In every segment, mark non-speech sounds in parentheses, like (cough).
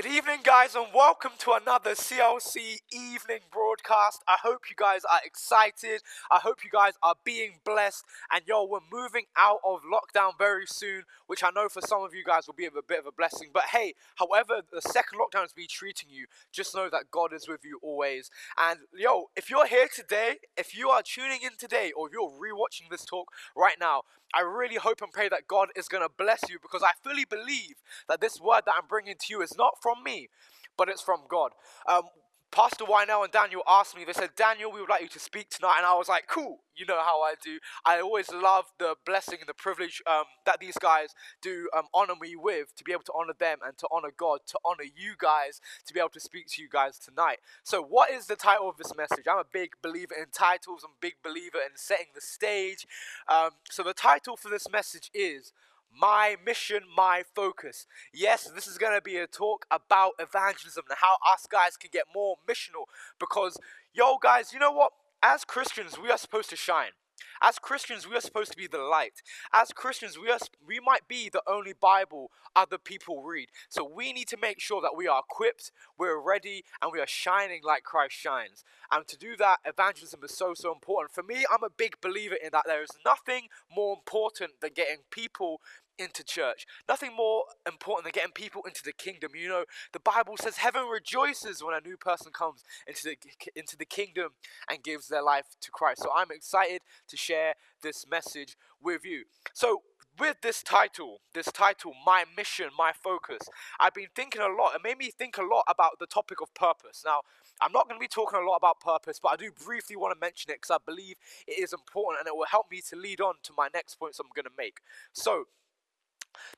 Good evening, guys, and welcome to another CLC evening broadcast. I hope you guys are excited. I hope you guys are being blessed. And yo, we're moving out of lockdown very soon, which I know for some of you guys will be a bit of a blessing. But hey, however, the second lockdown is be treating you, just know that God is with you always. And yo, if you're here today, if you are tuning in today, or you're rewatching this talk right now, I really hope and pray that God is going to bless you because I fully believe that this word that I'm bringing to you is not from me, but it's from God. Um, Pastor Wynell and Daniel asked me, they said, Daniel, we would like you to speak tonight. And I was like, cool, you know how I do. I always love the blessing and the privilege um, that these guys do um, honor me with, to be able to honor them and to honor God, to honor you guys, to be able to speak to you guys tonight. So, what is the title of this message? I'm a big believer in titles, I'm a big believer in setting the stage. Um, so, the title for this message is my mission, my focus. Yes, this is going to be a talk about evangelism and how us guys can get more missional because, yo, guys, you know what? As Christians, we are supposed to shine. As Christians, we are supposed to be the light. As Christians, we are we might be the only Bible other people read. So we need to make sure that we are equipped, we're ready, and we are shining like Christ shines. And to do that, evangelism is so so important. For me, I'm a big believer in that there is nothing more important than getting people into church. Nothing more important than getting people into the kingdom. You know, the Bible says heaven rejoices when a new person comes into the into the kingdom and gives their life to Christ. So I'm excited to share this message with you. So with this title, this title, My Mission, My Focus, I've been thinking a lot. It made me think a lot about the topic of purpose. Now, I'm not going to be talking a lot about purpose, but I do briefly want to mention it because I believe it is important and it will help me to lead on to my next points I'm going to make. So,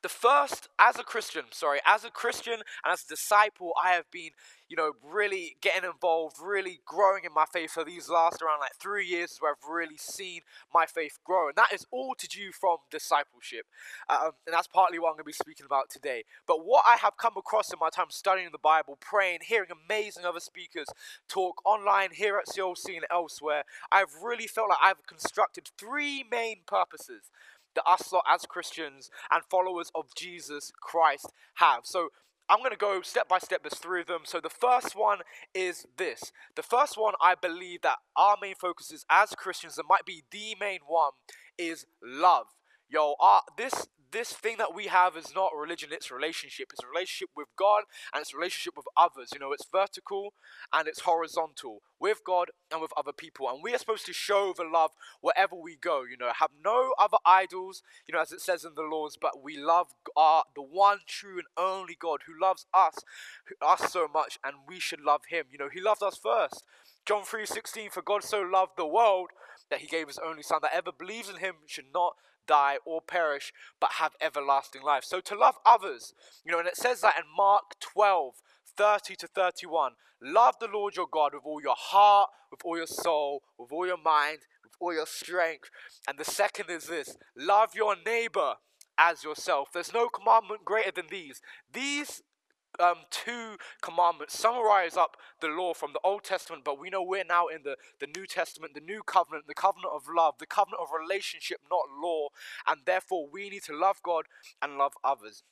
the first, as a Christian, sorry, as a Christian and as a disciple, I have been, you know, really getting involved, really growing in my faith for these last around like three years where I've really seen my faith grow. And that is all to do from discipleship. Um, and that's partly what I'm going to be speaking about today. But what I have come across in my time studying the Bible, praying, hearing amazing other speakers talk online here at CLC and elsewhere, I've really felt like I've constructed three main purposes that us as Christians and followers of Jesus Christ have. So I'm going to go step by step. There's of them. So the first one is this. The first one, I believe that our main focus is as Christians, it might be the main one, is love. Yo, our, this this thing that we have is not religion, it's relationship. It's a relationship with God and it's relationship with others. You know, it's vertical and it's horizontal with God and with other people. And we are supposed to show the love wherever we go. You know, have no other idols, you know, as it says in the laws, but we love our, the one true and only God who loves us, us so much, and we should love him. You know, he loved us first. John 3:16 for God so loved the world that he gave his only son that ever believes in him should not die or perish, but have everlasting life. So to love others, you know, and it says that in Mark 12, 30 to 31. Love the Lord your God with all your heart, with all your soul, with all your mind, with all your strength. And the second is this love your neighbor as yourself. There's no commandment greater than these. These um, two commandments summarize up the law from the Old Testament, but we know we're now in the, the New Testament, the new covenant, the covenant of love, the covenant of relationship, not law, and therefore we need to love God and love others.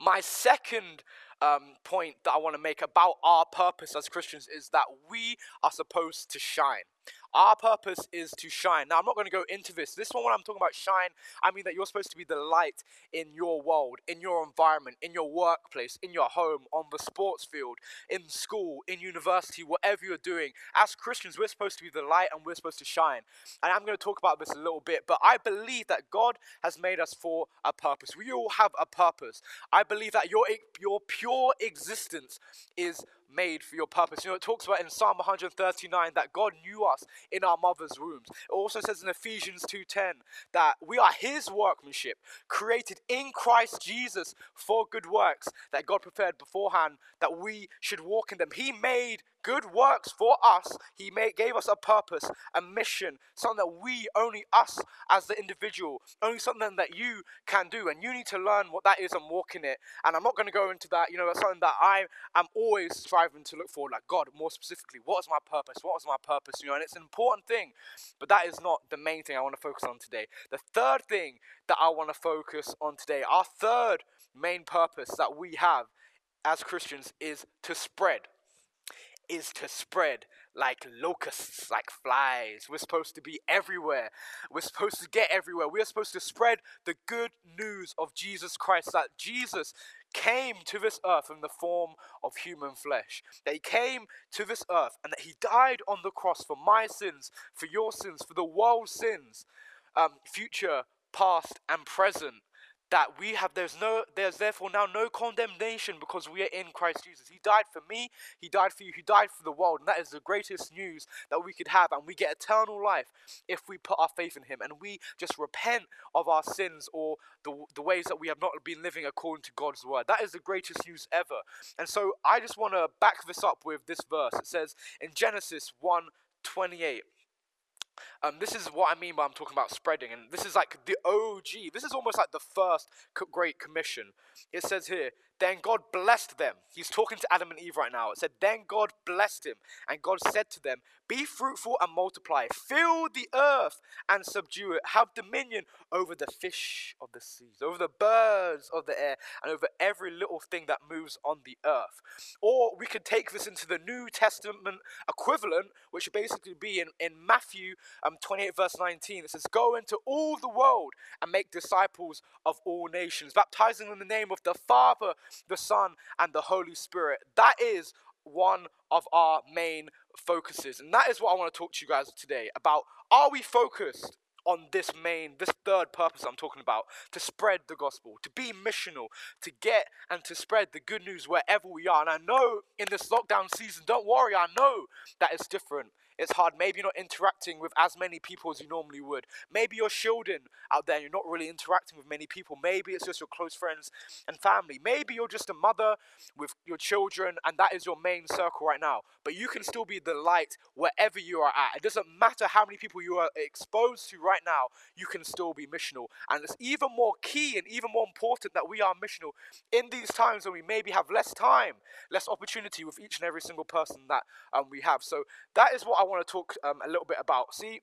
My second um, point that I want to make about our purpose as Christians is that we are supposed to shine. Our purpose is to shine. Now, I'm not going to go into this. This one, when I'm talking about shine, I mean that you're supposed to be the light in your world, in your environment, in your workplace, in your home, on the sports field, in school, in university, whatever you're doing. As Christians, we're supposed to be the light and we're supposed to shine. And I'm going to talk about this a little bit, but I believe that God has made us for a purpose. We all have a purpose. I believe that your, your pure existence is made for your purpose. You know, it talks about in Psalm 139 that God knew us in our mother's wombs. It also says in Ephesians 2:10 that we are his workmanship, created in Christ Jesus for good works that God prepared beforehand that we should walk in them. He made good works for us. He made, gave us a purpose, a mission, something that we, only us as the individual, only something that you can do. And you need to learn what that is and walk in it. And I'm not going to go into that. You know, that's something that I am always striving to look for. Like, God, more specifically, what is my purpose? What is my purpose? You know, and it's an important thing, but that is not the main thing I want to focus on today. The third thing that I want to focus on today, our third main purpose that we have as Christians is to spread. Is to spread like locusts, like flies. We're supposed to be everywhere. We're supposed to get everywhere. We are supposed to spread the good news of Jesus Christ that Jesus came to this earth in the form of human flesh. That he came to this earth and that he died on the cross for my sins, for your sins, for the world's sins, um, future, past, and present that we have there's no there's therefore now no condemnation because we are in Christ Jesus. He died for me, he died for you, he died for the world, and that is the greatest news that we could have and we get eternal life if we put our faith in him and we just repent of our sins or the, the ways that we have not been living according to God's word. That is the greatest news ever. And so I just want to back this up with this verse. It says in Genesis 1 28 um, this is what I mean by I'm talking about spreading, and this is like the OG. This is almost like the first Great Commission. It says here, then God blessed them. He's talking to Adam and Eve right now. It said, Then God blessed him, and God said to them, Be fruitful and multiply, fill the earth and subdue it, have dominion over the fish of the seas, over the birds of the air, and over every little thing that moves on the earth. Or we could take this into the New Testament equivalent, which would basically be in, in Matthew um, 28, verse 19. It says, Go into all the world and make disciples of all nations, baptizing in the name of the Father the Son, and the Holy Spirit. That is one of our main focuses. And that is what I want to talk to you guys today about. Are we focused on this main, this third purpose I'm talking about to spread the gospel, to be missional, to get and to spread the good news wherever we are. And I know in this lockdown season, don't worry, I know that it's different. It's hard. Maybe you're not interacting with as many people as you normally would. Maybe you're shielding out there and you're not really interacting with many people. Maybe it's just your close friends and family. Maybe you're just a mother with your children and that is your main circle right now. But you can still be the light wherever you are at. It doesn't matter how many people you are exposed to right now, you can still be missional. And it's even more key and even more important that we are missional in these times when we maybe have less time, less opportunity with each and every single person that um, we have. So that is what I want to talk um, a little bit about. See,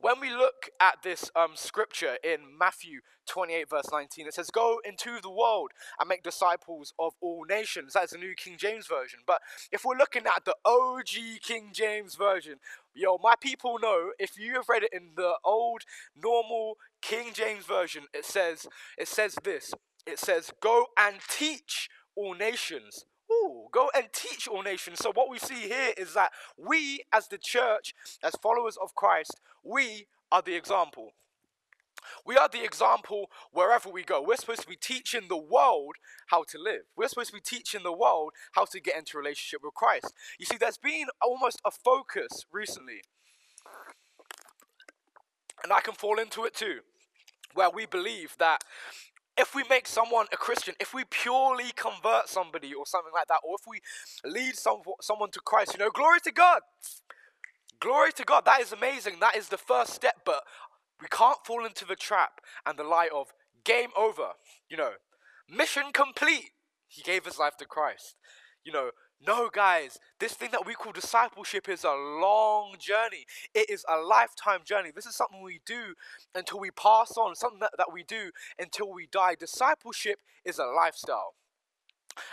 when we look at this um, scripture in Matthew 28, verse 19, it says, Go into the world and make disciples of all nations. That's the New King James Version. But if we're looking at the OG King James Version, yo, my people know if you have read it in the old, normal King James Version, it says, it says this. It says, Go and teach all nations Ooh, go and teach all nations. So what we see here is that we, as the church, as followers of Christ, we are the example. We are the example wherever we go. We're supposed to be teaching the world how to live. We're supposed to be teaching the world how to get into relationship with Christ. You see, there's been almost a focus recently, and I can fall into it too, where we believe that if we make someone a Christian, if we purely convert somebody or something like that, or if we lead some, someone to Christ, you know, glory to God. Glory to God. That is amazing. That is the first step, but we can't fall into the trap and the lie of game over. You know, mission complete. He gave his life to Christ. You know, no, guys, this thing that we call discipleship is a long journey. It is a lifetime journey. This is something we do until we pass on, something that, that we do until we die. Discipleship is a lifestyle.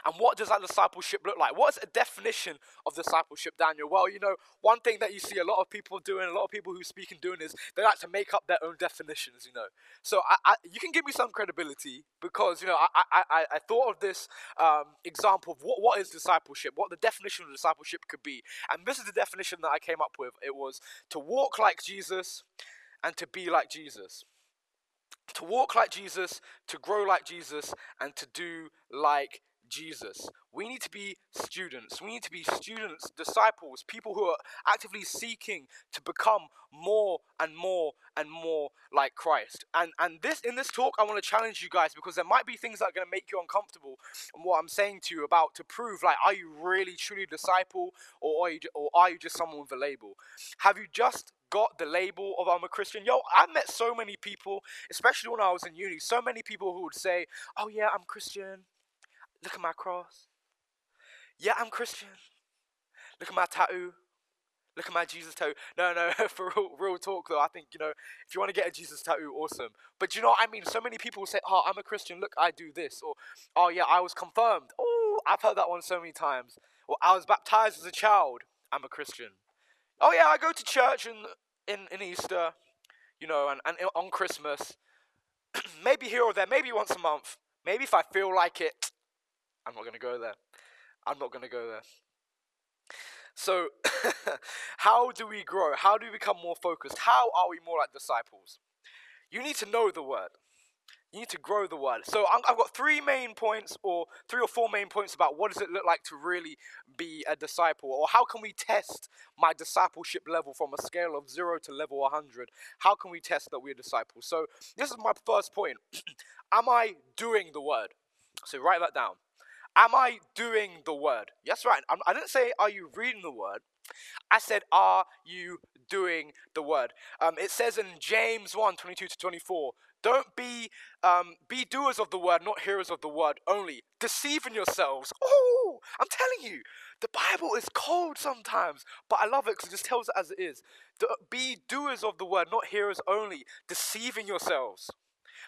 And what does that discipleship look like? What's a definition of discipleship, Daniel? Well, you know, one thing that you see a lot of people doing, a lot of people who speak and doing is they like to make up their own definitions, you know. So I, I, you can give me some credibility because, you know, I, I, I thought of this um, example of what, what is discipleship, what the definition of discipleship could be. And this is the definition that I came up with. It was to walk like Jesus and to be like Jesus to walk like Jesus, to grow like Jesus, and to do like Jesus. We need to be students. We need to be students, disciples, people who are actively seeking to become more and more and more like Christ. And and this in this talk I want to challenge you guys because there might be things that are going to make you uncomfortable and what I'm saying to you about to prove like are you really truly a disciple or are you or are you just someone with a label? Have you just got the label of I'm a Christian. Yo, I met so many people, especially when I was in uni, so many people who would say, Oh, yeah, I'm Christian. Look at my cross. Yeah, I'm Christian. Look at my tattoo. Look at my Jesus tattoo. No, no, (laughs) for real, real talk though, I think, you know, if you want to get a Jesus tattoo, awesome. But you know what I mean? So many people say, oh, I'm a Christian, look, I do this. Or, oh, yeah, I was confirmed. Oh, I've heard that one so many times. Well, I was baptized as a child. I'm a Christian. Oh yeah, I go to church in in, in Easter, you know, and, and on Christmas. (clears throat) maybe here or there, maybe once a month. Maybe if I feel like it, I'm not gonna go there. I'm not gonna go there. So, (laughs) how do we grow? How do we become more focused? How are we more like disciples? You need to know the word. You need to grow the word. So i have got three main points, or three or four main points about what does it look like to really be a disciple, or how can we test my discipleship level from a scale of zero to level 100? How can we test that we're disciples? So this is my first point. (clears throat) Am I doing the word? So write that down. Am I doing the word? Yes, right. I didn't say, are you reading the word? I said, are you doing the word? Um, it says in James 1 22 to 24, don't be um, be doers of the word, not hearers of the word only, deceiving yourselves. Oh, I'm telling you, the Bible is cold sometimes, but I love it because it just tells it as it is. Be doers of the word, not hearers only, deceiving yourselves.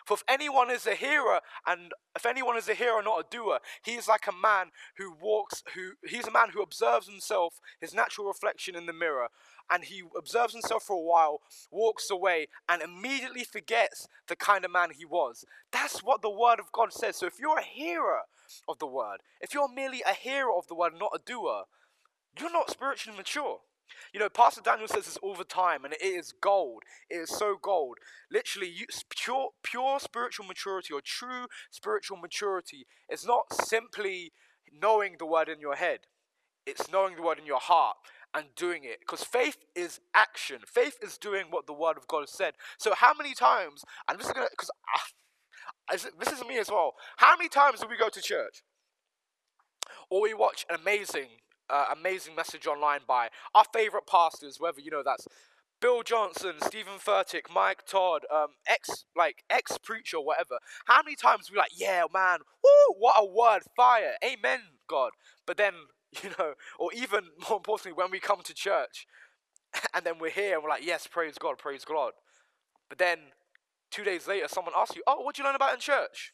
For if anyone is a hearer, and if anyone is a hearer, not a doer, he is like a man who walks, who he's a man who observes himself, his natural reflection in the mirror, and he observes himself for a while, walks away, and immediately forgets the kind of man he was. That's what the word of God says. So if you're a hearer of the word, if you're merely a hearer of the word, not a doer, you're not spiritually mature. You know, Pastor Daniel says this all the time, and it is gold. It is so gold. Literally, you, pure, pure spiritual maturity or true spiritual maturity is not simply knowing the word in your head. It's knowing the word in your heart and doing it. Because faith is action. Faith is doing what the Word of God has said. So how many times? I'm just gonna because ah, this is me as well. How many times do we go to church, or we watch an amazing, uh, amazing message online by our favorite pastors, whether you know that's Bill Johnson, Steven Furtick, Mike Todd, um, ex like ex preacher, whatever. How many times we like, yeah, man, woo, what a word, fire, amen, God. But then (laughs) you know, or even more importantly, when we come to church (laughs) and then we're here and we're like, yes, praise God, praise God. But then two days later, someone asks you, oh, what did you learn about in church?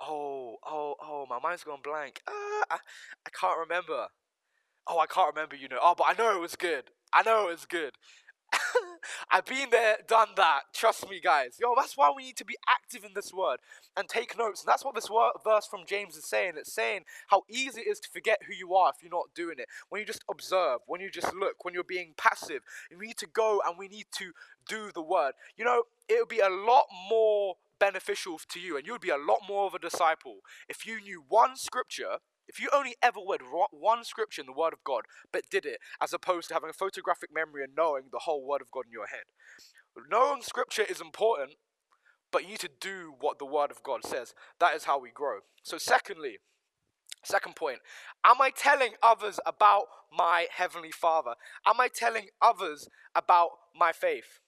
Oh, oh, oh, my mind's gone blank. Uh, I, I can't remember. Oh, I can't remember, you know. Oh, but I know it was good. I know it was good. (laughs) I've been there, done that. Trust me, guys. Yo, that's why we need to be active in this word and take notes. And that's what this word, verse from James is saying. It's saying how easy it is to forget who you are if you're not doing it. When you just observe, when you just look, when you're being passive. We need to go and we need to do the word. You know, it would be a lot more beneficial to you and you would be a lot more of a disciple if you knew one scripture if you only ever read one scripture in the Word of God, but did it, as opposed to having a photographic memory and knowing the whole Word of God in your head. Knowing scripture is important, but you need to do what the Word of God says. That is how we grow. So, secondly, second point, am I telling others about my Heavenly Father? Am I telling others about my faith?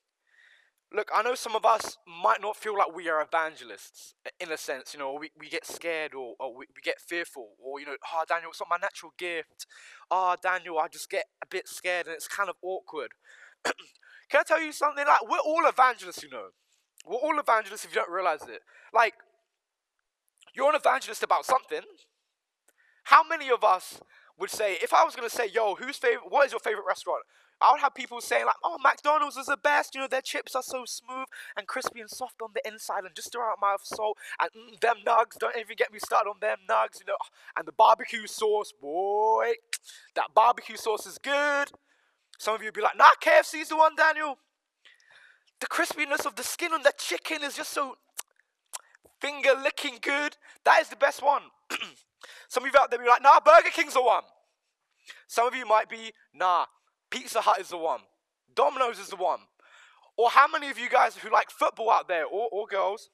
Look, I know some of us might not feel like we are evangelists in a sense, you know, we, we get scared or, or we, we get fearful, or, you know, oh, Daniel, it's not my natural gift. Oh, Daniel, I just get a bit scared and it's kind of awkward. (clears throat) Can I tell you something? Like, we're all evangelists, you know. We're all evangelists if you don't realize it. Like, you're an evangelist about something. How many of us would say, if I was going to say, yo, who's favorite, what is your favorite restaurant? I would have people saying like, "Oh, McDonald's is the best. You know, their chips are so smooth and crispy and soft on the inside, and just around my salt. And mm, them nugs, don't even get me started on them nugs. You know, (sighs) and the barbecue sauce, boy, (sniffs) that barbecue sauce is good. Some of you would be like, "Nah, KFC's the one, Daniel. The crispiness of the skin on the chicken is just so (sniffs) finger licking good. That is the best one." (clears throat) Some of you out there be like, "Nah, Burger King's the one." Some of you might be, "Nah." Pizza Hut is the one. Domino's is the one. Or how many of you guys who like football out there, or, or girls,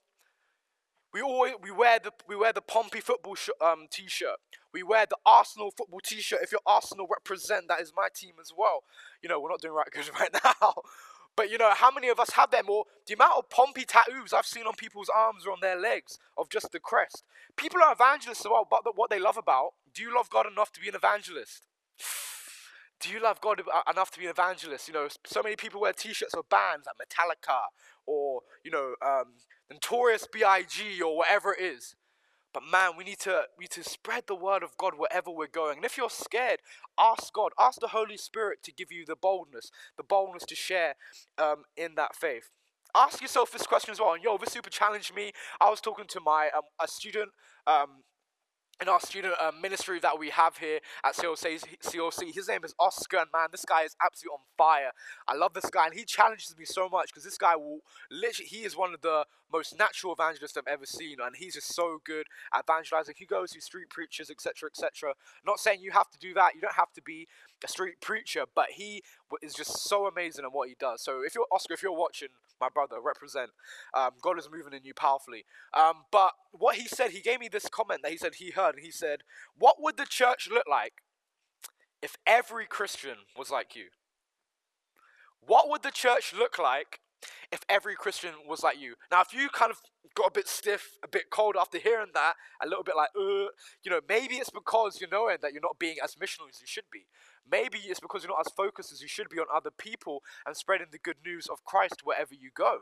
we always we wear the we wear the Pompey football sh- um, t-shirt. We wear the Arsenal football t-shirt. If you're Arsenal represent, that is my team as well. You know, we're not doing right good (laughs) right now. But you know, how many of us have them? Or the amount of Pompey tattoos I've seen on people's arms or on their legs of just the crest. People are evangelists as well, but what they love about, do you love God enough to be an evangelist? Do you love God enough to be an evangelist? You know, so many people wear T-shirts of bands like Metallica or you know, um, Notorious B.I.G. or whatever it is. But man, we need to we need to spread the word of God wherever we're going. And if you're scared, ask God, ask the Holy Spirit to give you the boldness, the boldness to share um, in that faith. Ask yourself this question as well. And yo, this super challenged me. I was talking to my um, a student um, in our student uh, ministry that we have here at CLC, his name is Oscar, and man, this guy is absolutely on fire. I love this guy, and he challenges me so much because this guy will literally, he is one of the most natural evangelists I've ever seen, and he's just so good at evangelizing. He goes to street preachers, etc., etc. Not saying you have to do that, you don't have to be a street preacher, but he is just so amazing at what he does. So if you're Oscar, if you're watching, my brother, represent. Um, God is moving in you powerfully. Um, but what he said, he gave me this comment that he said he heard, and he said, "What would the church look like if every Christian was like you?" What would the church look like if every Christian was like you. Now, if you kind of got a bit stiff, a bit cold after hearing that, a little bit like, uh, you know, maybe it's because you're knowing that you're not being as missional as you should be. Maybe it's because you're not as focused as you should be on other people and spreading the good news of Christ wherever you go.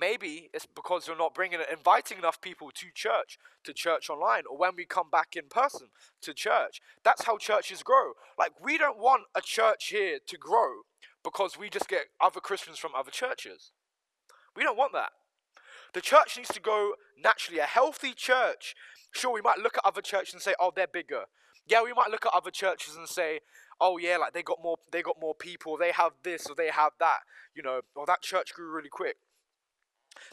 Maybe it's because you're not bringing inviting enough people to church, to church online, or when we come back in person to church. That's how churches grow. Like, we don't want a church here to grow because we just get other Christians from other churches. We don't want that. The church needs to go naturally. A healthy church, sure, we might look at other churches and say, oh, they're bigger. Yeah, we might look at other churches and say, oh yeah, like they got more, they got more people, they have this or they have that, you know, or that church grew really quick.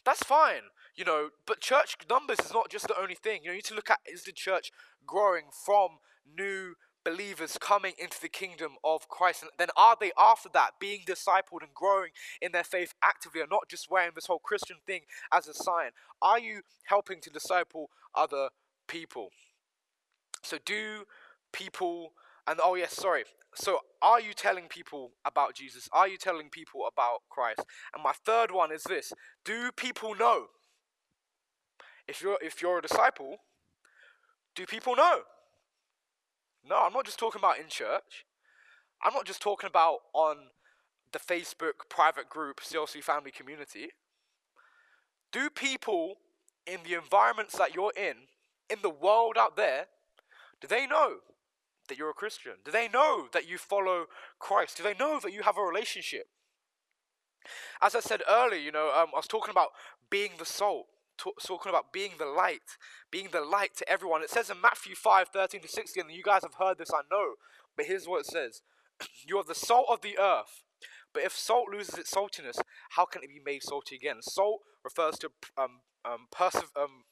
That's fine, you know, but church numbers is not just the only thing. You know, you need to look at is the church growing from new believers coming into the kingdom of Christ. And then are they after that being discipled and growing in their faith actively and not just wearing this whole Christian thing as a sign? Are you helping to disciple other people? So do people and oh yes, sorry. So are you telling people about Jesus? Are you telling people about Christ? And my third one is this. Do people know? If you're if you're a disciple, do people know? No, I'm not just talking about in church. I'm not just talking about on the Facebook private group CLC family community. Do people in the environments that you're in, in the world out there, do they know that you're a Christian? Do they know that you follow Christ? Do they know that you have a relationship? As I said earlier, you know, um, I was talking about being the salt talking about being the light, being the light to everyone. It says in Matthew 5 13 to 16, and you guys have heard this, I know, but here's what it says (clears throat) You are the salt of the earth. But if salt loses its saltiness, how can it be made salty again? Salt refers to um, um, perse- um,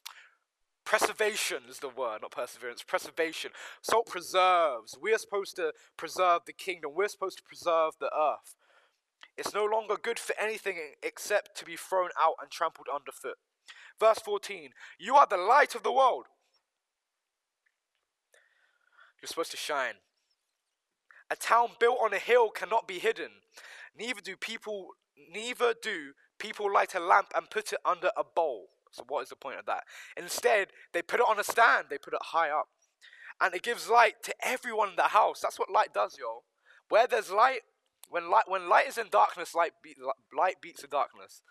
preservation, is the word, not perseverance, preservation. Salt preserves. We are supposed to preserve the kingdom, we're supposed to preserve the earth. It's no longer good for anything except to be thrown out and trampled underfoot. Verse 14 You are the light of the world. You're supposed to shine. A town built on a hill cannot be hidden. Neither do people neither do people light a lamp and put it under a bowl. So what is the point of that? Instead, they put it on a stand, they put it high up. And it gives light to everyone in the house. That's what light does, yo. Where there's light, when light when light is in darkness, light, be, light beats the darkness.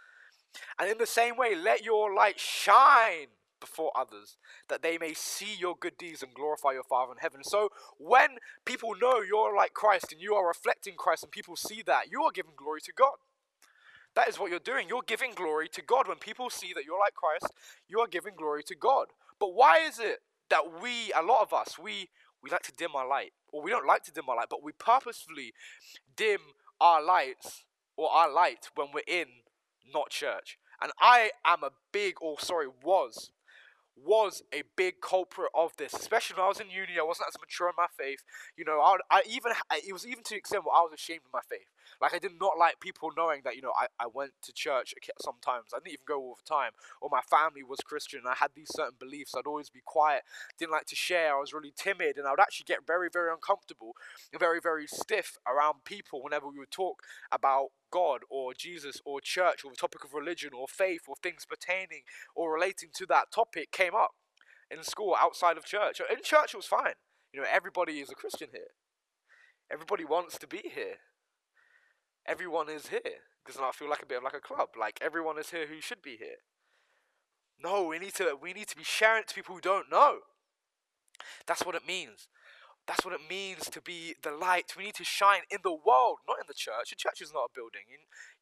And in the same way, let your light shine before others, that they may see your good deeds and glorify your Father in heaven. So when people know you're like Christ and you are reflecting Christ and people see that, you are giving glory to God. That is what you're doing. You're giving glory to God. When people see that you're like Christ, you are giving glory to God. But why is it that we, a lot of us, we we like to dim our light, or we don't like to dim our light, but we purposefully dim our lights or our light when we're in not church. And I am a big, or sorry, was was a big culprit of this, especially when I was in uni. I wasn't as mature in my faith. You know, I, I even it was even to the extent where I was ashamed of my faith. Like I did not like people knowing that you know I, I went to church sometimes. I didn't even go all the time. Or my family was Christian. I had these certain beliefs. I'd always be quiet. Didn't like to share. I was really timid, and I would actually get very very uncomfortable and very very stiff around people whenever we would talk about God or Jesus or church or the topic of religion or faith or things pertaining or relating to that topic came up in school outside of church. In church, it was fine. You know, everybody is a Christian here. Everybody wants to be here everyone is here. Does not feel like a bit of like a club? Like everyone is here who should be here. No, we need to we need to be sharing it to people who don't know. That's what it means. That's what it means to be the light. We need to shine in the world, not in the church. The church is not a building.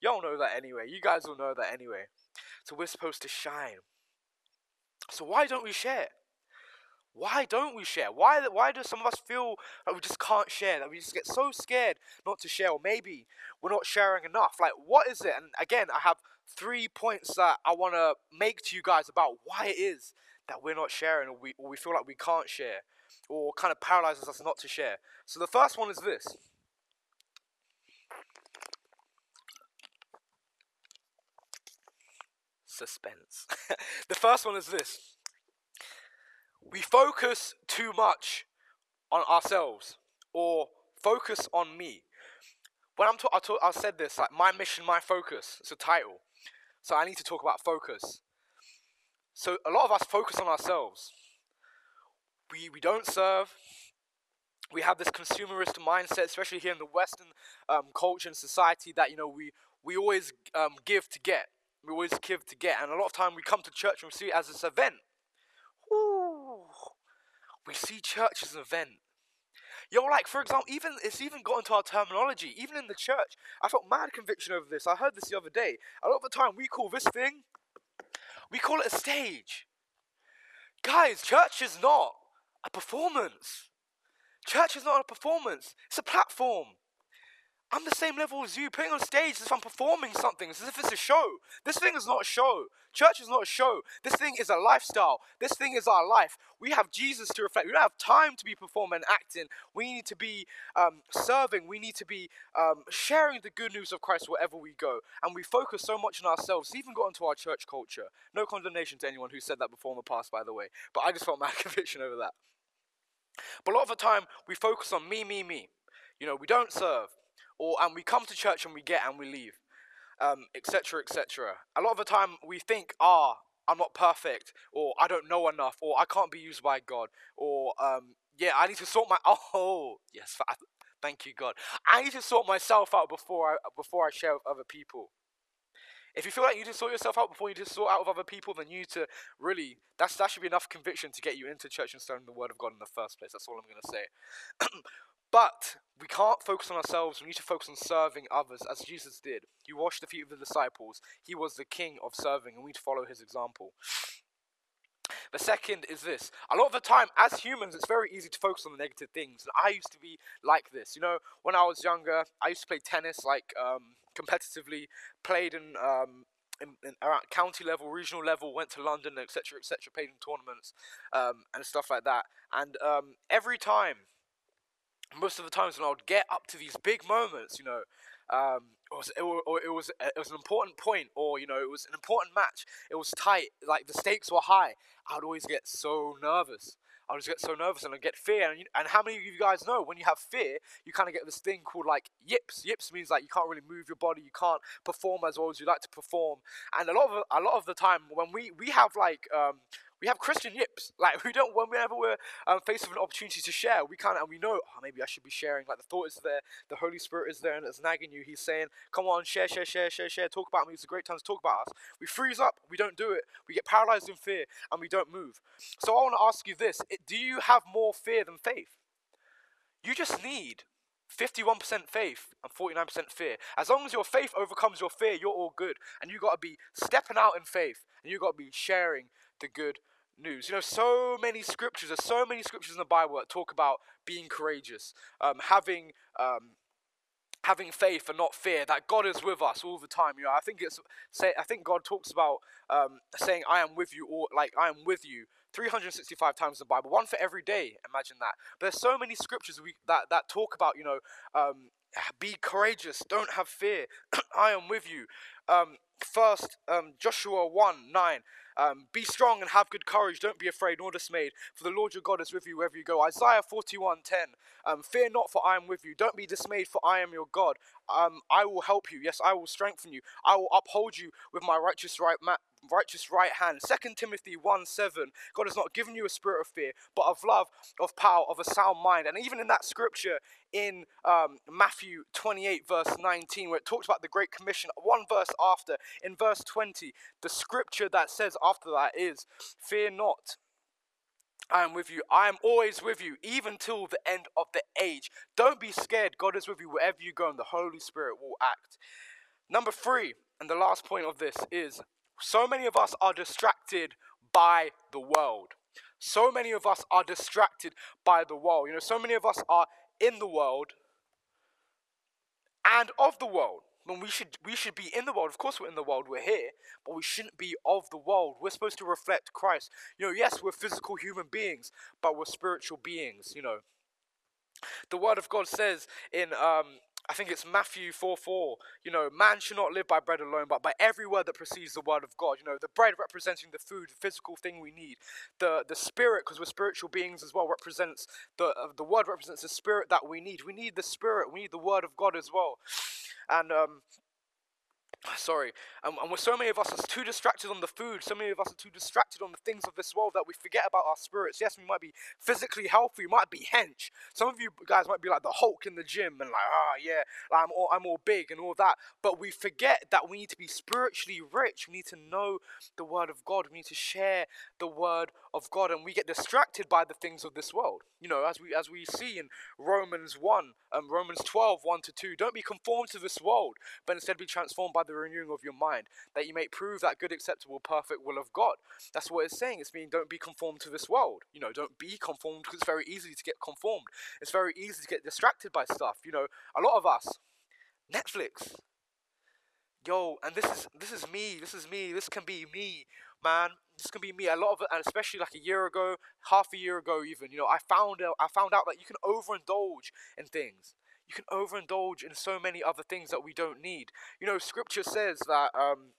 Y'all know that anyway. You guys will know that anyway. So we're supposed to shine. So why don't we share? Why don't we share? Why why do some of us feel that we just can't share? That we just get so scared not to share, or maybe we're not sharing enough. Like, what is it? And again, I have three points that I want to make to you guys about why it is that we're not sharing, or we or we feel like we can't share, or kind of paralyzes us not to share. So the first one is this. Suspense. (laughs) the first one is this we focus too much on ourselves or focus on me. When I'm talking, I, I said this like my mission, my focus. It's a title, so I need to talk about focus. So a lot of us focus on ourselves. We we don't serve. We have this consumerist mindset, especially here in the Western um, culture and society, that you know we we always um, give to get. We always give to get, and a lot of time we come to church and we see it as this event we see church as an event. Yo, like for example, even it's even got into our terminology. Even in the church, I felt mad conviction over this. I heard this the other day. A lot of the time, we call this thing, we call it a stage. Guys, church is not a performance. Church is not a performance. It's a platform. I'm the same level as you. Putting on stage as if I'm performing something. It's as if it's a show. This thing is not a show. Church is not a show. This thing is a lifestyle. This thing is our life. We have Jesus to reflect. We don't have time to be performing and acting. We need to be um, serving. We need to be um, sharing the good news of Christ wherever we go. And we focus so much on ourselves. Even got into our church culture. No condemnation to anyone who said that before in the past, by the way. But I just felt mad (laughs) conviction over that. But a lot of the time, we focus on me, me, me. You know, we don't serve or and we come to church and we get and we leave, etc., um, etc. Et a lot of the time we think, ah, I'm not perfect, or I don't know enough, or I can't be used by God, or um, yeah, I need to sort my (laughs) oh yes, thank you God, I need to sort myself out before I before I share with other people. If you feel like you need to sort yourself out before you just sort out with other people, then you need to really that's that should be enough conviction to get you into church and studying the Word of God in the first place. That's all I'm gonna say. (clears throat) But we can't focus on ourselves. We need to focus on serving others as Jesus did. He washed the feet of the disciples. He was the king of serving, and we need to follow his example. The second is this. A lot of the time, as humans, it's very easy to focus on the negative things. And I used to be like this. You know, when I was younger, I used to play tennis like um, competitively, played in, um, in, in, around county level, regional level, went to London, etc., etc., played in tournaments um, and stuff like that. And um, every time most of the times when I would get up to these big moments, you know, um, it was, it, or it was it was an important point, or you know, it was an important match. It was tight, like the stakes were high. I would always get so nervous. I just get so nervous and I get fear. And, you, and how many of you guys know when you have fear, you kind of get this thing called like yips. Yips means like you can't really move your body, you can't perform as well as you like to perform. And a lot of a lot of the time when we we have like um, we have Christian yips. (laughs) Like we don't whenever we're um, faced with an opportunity to share, we can't and we know oh, maybe I should be sharing. Like the thought is there, the Holy Spirit is there, and it's nagging you. He's saying, "Come on, share, share, share, share, share. Talk about me. It's a great time to talk about us." We freeze up. We don't do it. We get paralyzed in fear, and we don't move. So I want to ask you this: Do you have more fear than faith? You just need 51% faith and 49% fear. As long as your faith overcomes your fear, you're all good. And you got to be stepping out in faith and you got to be sharing the good news. You know, so many scriptures, there's so many scriptures in the Bible that talk about being courageous, um, having um, having faith and not fear. That God is with us all the time. You know, I think it's say I think God talks about um, saying, "I am with you," or like "I am with you." 365 times in the Bible, one for every day. Imagine that. But there's so many scriptures we, that that talk about, you know, um, be courageous, don't have fear. (clears throat) I am with you. Um, first, um, Joshua 1 9. Um, be strong and have good courage. Don't be afraid nor dismayed, for the Lord your God is with you wherever you go. Isaiah 41:10. Um, Fear not, for I am with you. Don't be dismayed, for I am your God. Um, I will help you. Yes, I will strengthen you. I will uphold you with my righteous right ma- righteous right hand. 2 Timothy 1 7, God has not given you a spirit of fear, but of love, of power, of a sound mind. And even in that scripture in um, Matthew 28, verse 19, where it talks about the Great Commission, one verse after, in verse 20, the scripture that says after that is, Fear not. I am with you. I am always with you, even till the end of the age. Don't be scared. God is with you wherever you go, and the Holy Spirit will act. Number three, and the last point of this is so many of us are distracted by the world. So many of us are distracted by the world. You know, so many of us are in the world and of the world. When we should we should be in the world. Of course we're in the world, we're here, but we shouldn't be of the world. We're supposed to reflect Christ. You know, yes, we're physical human beings, but we're spiritual beings, you know. The word of God says in um, I think it's Matthew 4 4. You know, man should not live by bread alone, but by every word that precedes the word of God. You know, the bread representing the food, the physical thing we need. The the spirit, because we're spiritual beings as well, represents the uh, the word represents the spirit that we need. We need the spirit. We need the word of God as well. And um, (sighs) sorry. And, and so many of us are too distracted on the food so many of us are too distracted on the things of this world that we forget about our spirits. Yes we might be physically healthy we might be hench. Some of you guys might be like the hulk in the gym and like ah oh, yeah like, i'm all i'm all big and all that. But we forget that we need to be spiritually rich. We need to know the word of god. We need to share the word of god and we get distracted by the things of this world you know as we as we see in romans 1 um, romans 12 1 to 2 don't be conformed to this world but instead be transformed by the the renewing of your mind, that you may prove that good, acceptable, perfect will of God. That's what it's saying. It's meaning don't be conformed to this world. You know, don't be conformed because it's very easy to get conformed. It's very easy to get distracted by stuff. You know, a lot of us, Netflix. Yo, and this is this is me. This is me. This can be me, man. This can be me. A lot of it, and especially like a year ago, half a year ago, even. You know, I found out. I found out that you can overindulge in things you can overindulge in so many other things that we don't need. You know, Scripture says that. Um,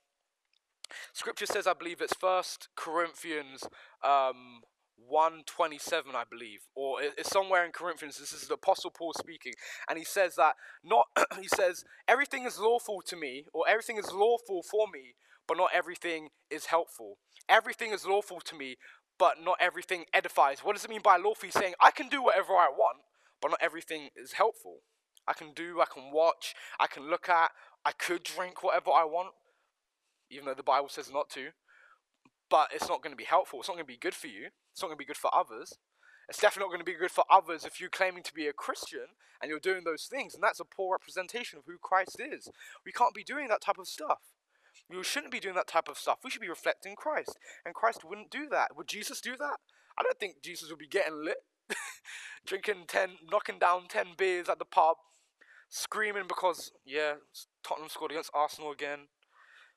Scripture says, I believe it's First Corinthians um, 127 i believe or it's somewhere in corinthians this is the apostle paul speaking and he says that not (clears throat) he says everything is lawful to me or everything is lawful for me but not everything is helpful everything is lawful to me but not everything edifies what does it mean by lawful he's saying i can do whatever i want but not everything is helpful I can do, I can watch, I can look at, I could drink whatever I want, even though the Bible says not to. But it's not going to be helpful. It's not going to be good for you. It's not going to be good for others. It's definitely not going to be good for others if you're claiming to be a Christian and you're doing those things. And that's a poor representation of who Christ is. We can't be doing that type of stuff. We shouldn't be doing that type of stuff. We should be reflecting Christ. And Christ wouldn't do that. Would Jesus do that? I don't think Jesus would be getting lit, (laughs) drinking 10, knocking down 10 beers at the pub, screaming because, yeah, Tottenham scored against Arsenal again.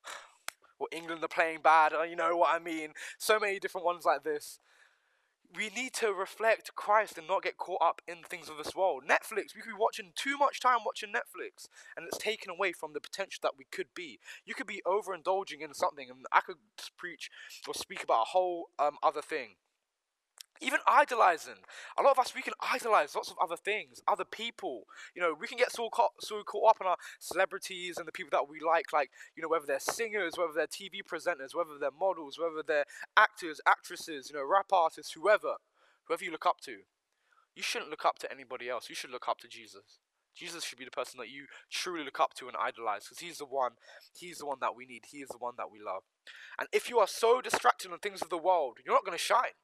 (sighs) or England are playing bad, uh, you know what I mean. So many different ones like this. We need to reflect Christ and not get caught up in things of this world. Netflix, we could be watching too much time watching Netflix, and it's taken away from the potential that we could be. You could be overindulging in something, and I could preach or speak about a whole um, other thing. Even idolizing. A lot of us, we can idolize lots of other things, other people. You know, we can get so caught, so caught up in our celebrities and the people that we like, like, you know, whether they're singers, whether they're TV presenters, whether they're models, whether they're actors, actresses, you know, rap artists, whoever, whoever you look up to. You shouldn't look up to anybody else. You should look up to Jesus. Jesus should be the person that you truly look up to and idolize because he's the one, he's the one that we need. He is the one that we love. And if you are so distracted on things of the world, you're not going to shine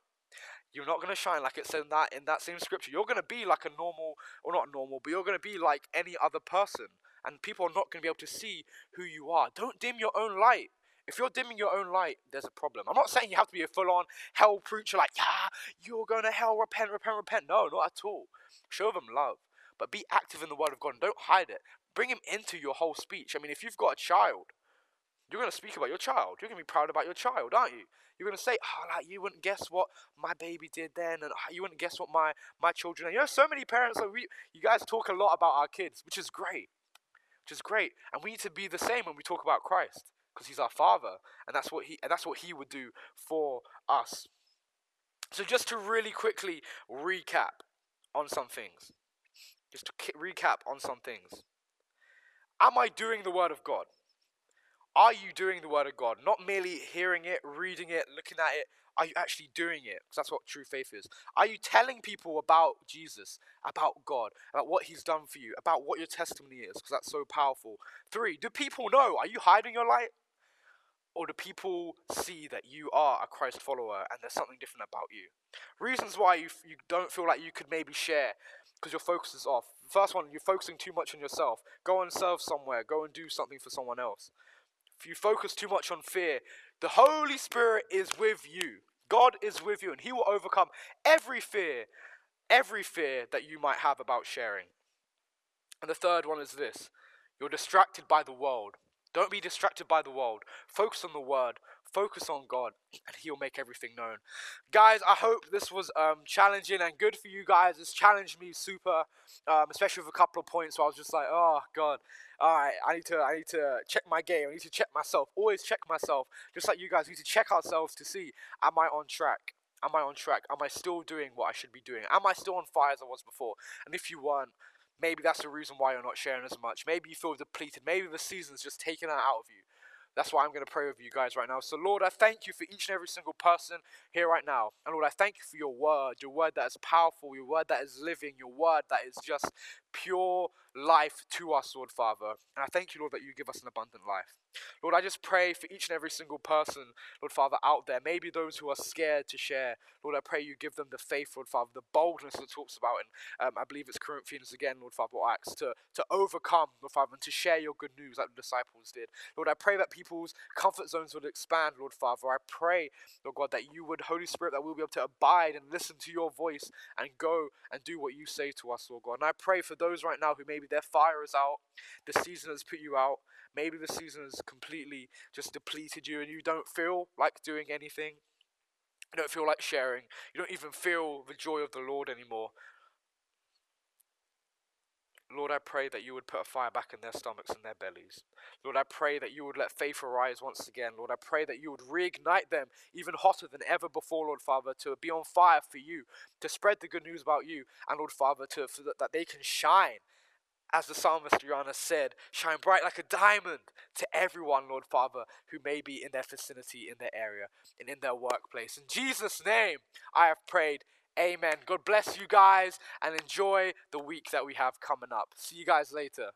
you're not going to shine like it said in that in that same scripture. You're going to be like a normal, or not normal, but you're going to be like any other person, and people are not going to be able to see who you are. Don't dim your own light. If you're dimming your own light, there's a problem. I'm not saying you have to be a full-on hell preacher, like yeah, you're going to hell, repent, repent, repent. No, not at all. Show them love, but be active in the Word of God and don't hide it. Bring Him into your whole speech. I mean, if you've got a child you're going to speak about your child. You're going to be proud about your child, aren't you? You're going to say, oh, like, you wouldn't guess what my baby did then, and oh, you wouldn't guess what my, my children are. You know, so many parents, like, we, you guys talk a lot about our kids, which is great. Which is great. And we need to be the same when we talk about Christ, because he's our father, and that's what he, and that's what he would do for us. So just to really quickly recap on some things. Just to recap on some things. Am I doing the word of God? Are you doing the Word of God? Not merely hearing it, reading it, looking at it. Are you actually doing it? Because that's what true faith is. Are you telling people about Jesus, about God, about what He's done for you, about what your testimony is? Because that's so powerful. Three, do people know? Are you hiding your light? Or do people see that you are a Christ follower and there's something different about you? Reasons why you, you don't feel like you could maybe share because your focus is off. First one, you're focusing too much on yourself. Go and serve somewhere, go and do something for someone else. If you focus too much on fear, the Holy Spirit is with you. God is with you and He will overcome every fear, every fear that you might have about sharing. And the third one is this you're distracted by the world. Don't be distracted by the world. Focus on the word. Focus on God, and He'll make everything known. Guys, I hope this was um, challenging and good for you guys. It's challenged me super, um, especially with a couple of points where I was just like, oh God, all right, I need to, I need to check my game. I need to check myself. Always check myself, just like you guys need to check ourselves to see, am I on track? Am I on track? Am I still doing what I should be doing? Am I still on fire as I was before? And if you weren't, maybe that's the reason why you're not sharing as much. Maybe you feel depleted. Maybe the season's just taken that out of you. That's why I'm going to pray with you guys right now. So, Lord, I thank you for each and every single person here right now. And Lord, I thank you for your word, your word that is powerful, your word that is living, your word that is just pure life to us, Lord Father. And I thank you, Lord, that you give us an abundant life. Lord, I just pray for each and every single person, Lord Father, out there, maybe those who are scared to share. Lord, I pray you give them the faith, Lord Father, the boldness that talks about, and um, I believe it's Corinthians again, Lord Father, or Acts, to, to overcome, Lord Father, and to share your good news like the disciples did. Lord, I pray that people's comfort zones would expand, Lord Father. I pray, Lord God, that you would, Holy Spirit, that we'll be able to abide and listen to your voice and go and do what you say to us, Lord God. And I pray for those right now who maybe their fire is out, the season has put you out, maybe the season has completely just depleted you and you don't feel like doing anything. You don't feel like sharing. You don't even feel the joy of the Lord anymore. Lord, I pray that you would put a fire back in their stomachs and their bellies. Lord, I pray that you would let faith arise once again. Lord, I pray that you would reignite them even hotter than ever before, Lord Father, to be on fire for you, to spread the good news about you, and Lord Father, to, that, that they can shine as the psalmist Rihanna said, shine bright like a diamond to everyone, Lord Father, who may be in their vicinity, in their area, and in their workplace. In Jesus' name, I have prayed. Amen. God bless you guys and enjoy the week that we have coming up. See you guys later.